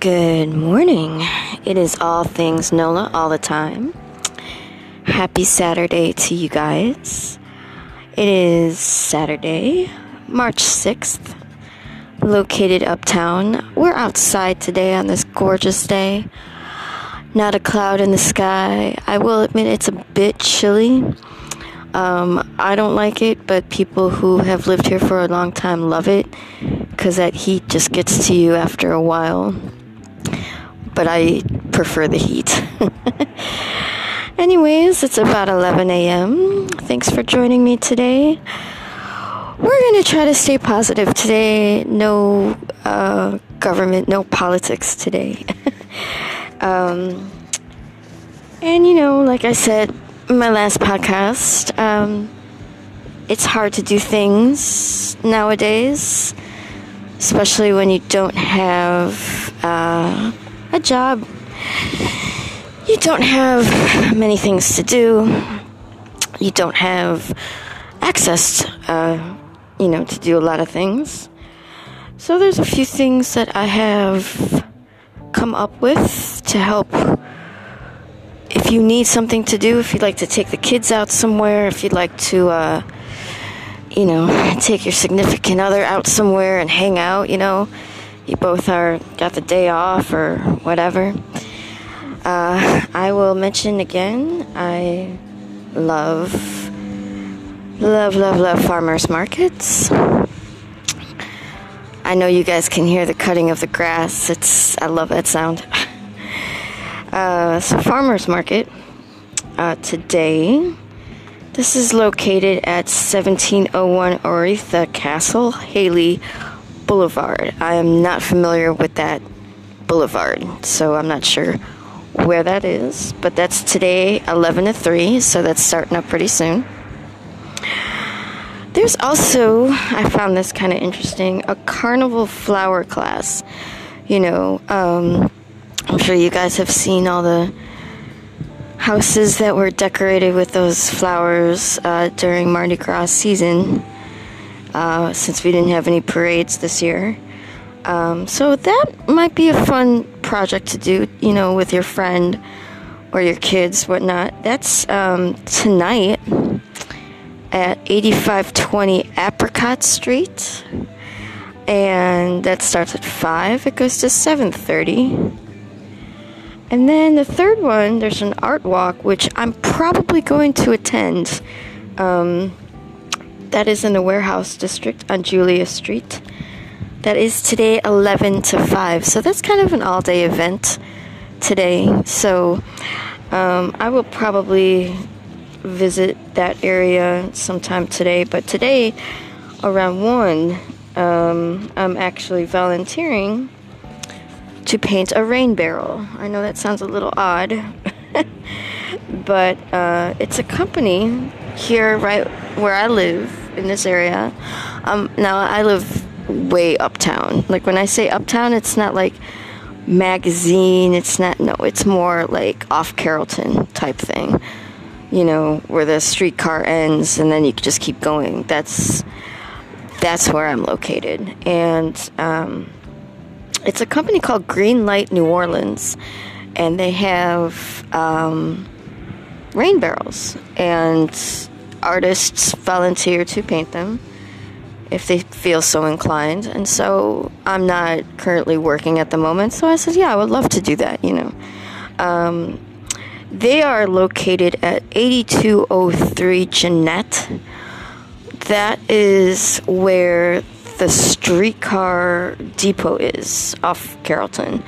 Good morning. It is all things NOLA all the time. Happy Saturday to you guys. It is Saturday, March 6th, located uptown. We're outside today on this gorgeous day. Not a cloud in the sky. I will admit it's a bit chilly. Um, I don't like it, but people who have lived here for a long time love it because that heat just gets to you after a while. But I prefer the heat. Anyways, it's about 11 a.m. Thanks for joining me today. We're going to try to stay positive today. No uh, government, no politics today. um, and, you know, like I said, my last podcast, um, it's hard to do things nowadays, especially when you don't have uh, a job. You don't have many things to do. You don't have access, uh, you know, to do a lot of things. So there's a few things that I have come up with to help if you need something to do, if you'd like to take the kids out somewhere, if you'd like to, uh, you know, take your significant other out somewhere and hang out, you know, you both are got the day off or whatever. Uh, I will mention again, I love, love, love, love farmers markets. I know you guys can hear the cutting of the grass. It's I love that sound. Uh, so, farmers market uh, today. This is located at 1701 Oretha Castle, Haley Boulevard. I am not familiar with that boulevard, so I'm not sure where that is. But that's today, 11 to 3, so that's starting up pretty soon. There's also, I found this kind of interesting, a carnival flower class. You know, um, I'm sure you guys have seen all the houses that were decorated with those flowers uh, during Mardi Gras season, uh, since we didn't have any parades this year. Um, so that might be a fun project to do, you know, with your friend or your kids, whatnot. That's um, tonight at 8520 Apricot Street, and that starts at five. It goes to 7:30. And then the third one, there's an art walk, which I'm probably going to attend. Um, that is in the warehouse district on Julia Street. That is today 11 to 5. So that's kind of an all day event today. So um, I will probably visit that area sometime today. But today, around 1, um, I'm actually volunteering to paint a rain barrel. I know that sounds a little odd, but uh, it's a company here, right where I live in this area. Um, now I live way uptown. Like when I say uptown, it's not like magazine. It's not no. It's more like off Carrollton type thing. You know, where the streetcar ends and then you just keep going. That's that's where I'm located, and. Um, it's a company called Green Light New Orleans, and they have um, rain barrels, and artists volunteer to paint them if they feel so inclined. And so I'm not currently working at the moment, so I said, yeah, I would love to do that, you know. Um, they are located at 8203 Jeannette. That is where the streetcar depot is off Carrollton.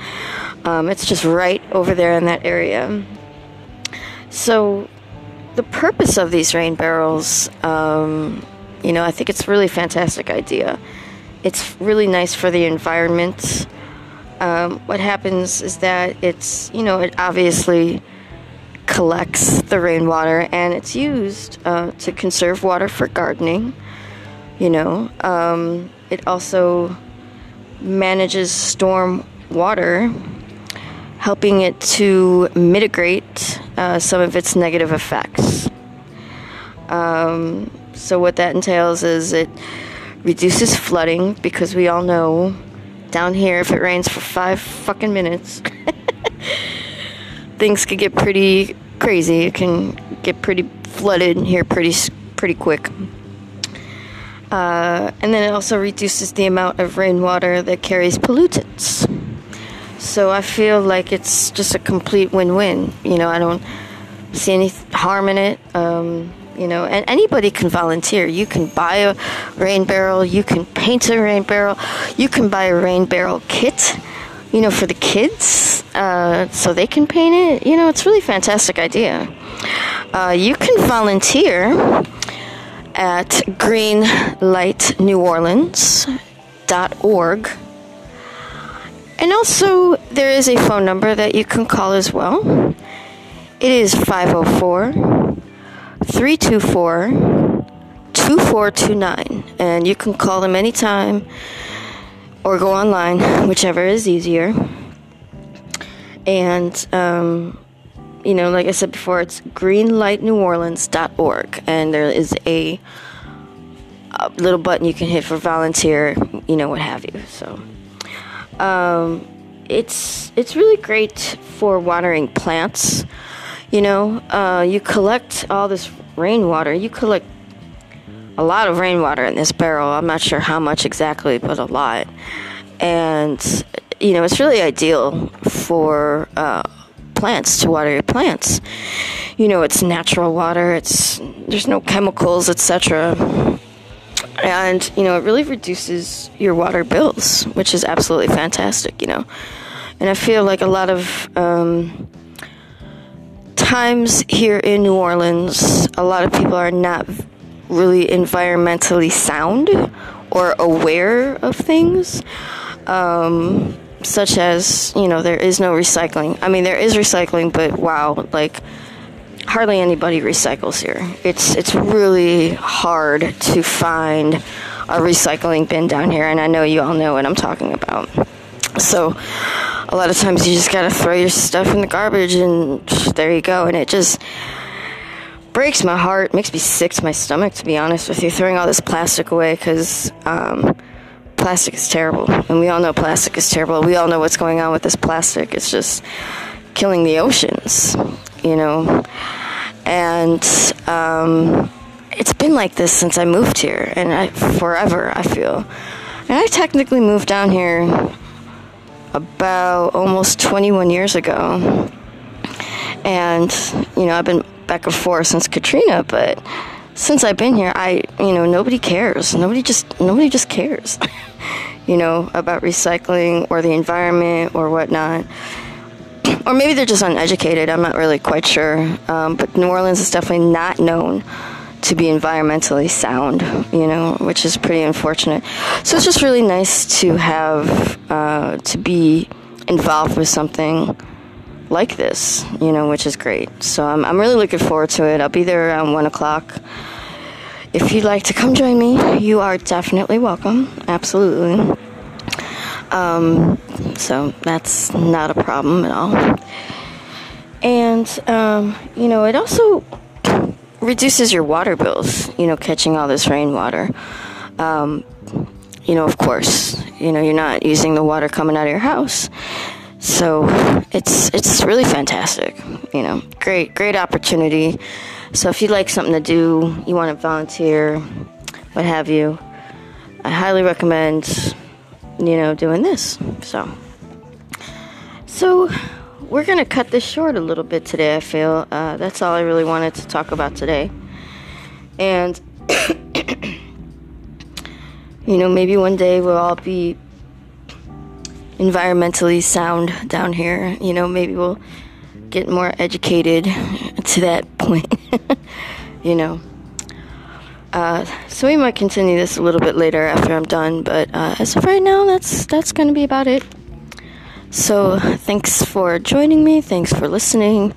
Um, it's just right over there in that area. So, the purpose of these rain barrels, um, you know, I think it's really fantastic idea. It's really nice for the environment. Um, what happens is that it's, you know, it obviously collects the rainwater and it's used uh, to conserve water for gardening. You know, um, it also manages storm water, helping it to mitigate uh, some of its negative effects. Um, so, what that entails is it reduces flooding because we all know down here, if it rains for five fucking minutes, things could get pretty crazy. It can get pretty flooded here pretty pretty quick. Uh, and then it also reduces the amount of rainwater that carries pollutants. So I feel like it's just a complete win-win. You know, I don't see any harm in it. Um, you know, and anybody can volunteer. You can buy a rain barrel, you can paint a rain barrel, you can buy a rain barrel kit, you know, for the kids, uh, so they can paint it. You know, it's really fantastic idea. Uh, you can volunteer at greenlightneworleans.org. And also, there is a phone number that you can call as well. It is 504 324 2429. And you can call them anytime or go online, whichever is easier. And, um, you know, like I said before, it's greenlightneworleans.org. And there is a, a little button you can hit for volunteer, you know, what have you. So, um, it's it's really great for watering plants. You know, uh, you collect all this rainwater. You collect a lot of rainwater in this barrel. I'm not sure how much exactly, but a lot. And, you know, it's really ideal for uh, plants to water your plants. You know, it's natural water, it's there's no chemicals, etc. And, you know, it really reduces your water bills, which is absolutely fantastic, you know. And I feel like a lot of um, times here in New Orleans, a lot of people are not really environmentally sound or aware of things. Um, such as, you know, there is no recycling. I mean, there is recycling, but wow, like hardly anybody recycles here. It's it's really hard to find a recycling bin down here, and I know you all know what I'm talking about. So, a lot of times you just gotta throw your stuff in the garbage and there you go. And it just breaks my heart, makes me sick to my stomach, to be honest with you, throwing all this plastic away because um, plastic is terrible. And we all know plastic is terrible. We all know what's going on with this plastic. It's just killing the oceans, you know. And um, it's been like this since I moved here, and I, forever, I feel. And I technically moved down here about almost 21 years ago. And, you know, I've been back and forth since Katrina, but since I've been here, I, you know, nobody cares. Nobody just, nobody just cares, you know, about recycling or the environment or whatnot. Or maybe they're just uneducated. I'm not really quite sure. Um, but New Orleans is definitely not known to be environmentally sound, you know, which is pretty unfortunate. So it's just really nice to have, uh, to be involved with something like this, you know, which is great. So I'm, I'm really looking forward to it. I'll be there around 1 o'clock. If you'd like to come join me, you are definitely welcome. Absolutely. Um, so that's not a problem at all. And, um, you know, it also reduces your water bills, you know, catching all this rainwater. Um, you know, of course, you know, you're not using the water coming out of your house. So it's it's really fantastic, you know, great great opportunity. So if you'd like something to do, you want to volunteer, what have you, I highly recommend, you know, doing this. So so we're to cut this short a little bit today, I feel. Uh, that's all I really wanted to talk about today. And, you know, maybe one day we'll all be environmentally sound down here. You know, maybe we'll get more educated to that point, you know. Uh, so we might continue this a little bit later after I'm done, but uh, as of right now, that's that's going to be about it. So, thanks for joining me. Thanks for listening.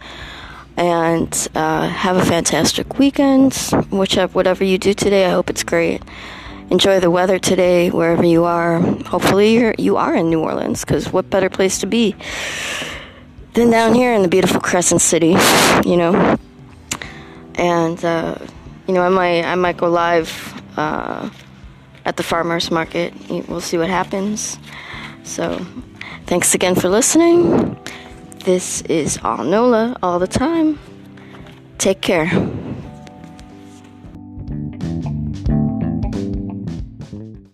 And uh, have a fantastic weekend. Whichever, whatever you do today, I hope it's great. Enjoy the weather today, wherever you are. Hopefully, you're, you are in New Orleans, because what better place to be than down here in the beautiful Crescent City, you know? And, uh, you know, I might I might go live uh, at the farmers market. We'll see what happens. So, thanks again for listening. This is All Nola all the time. Take care.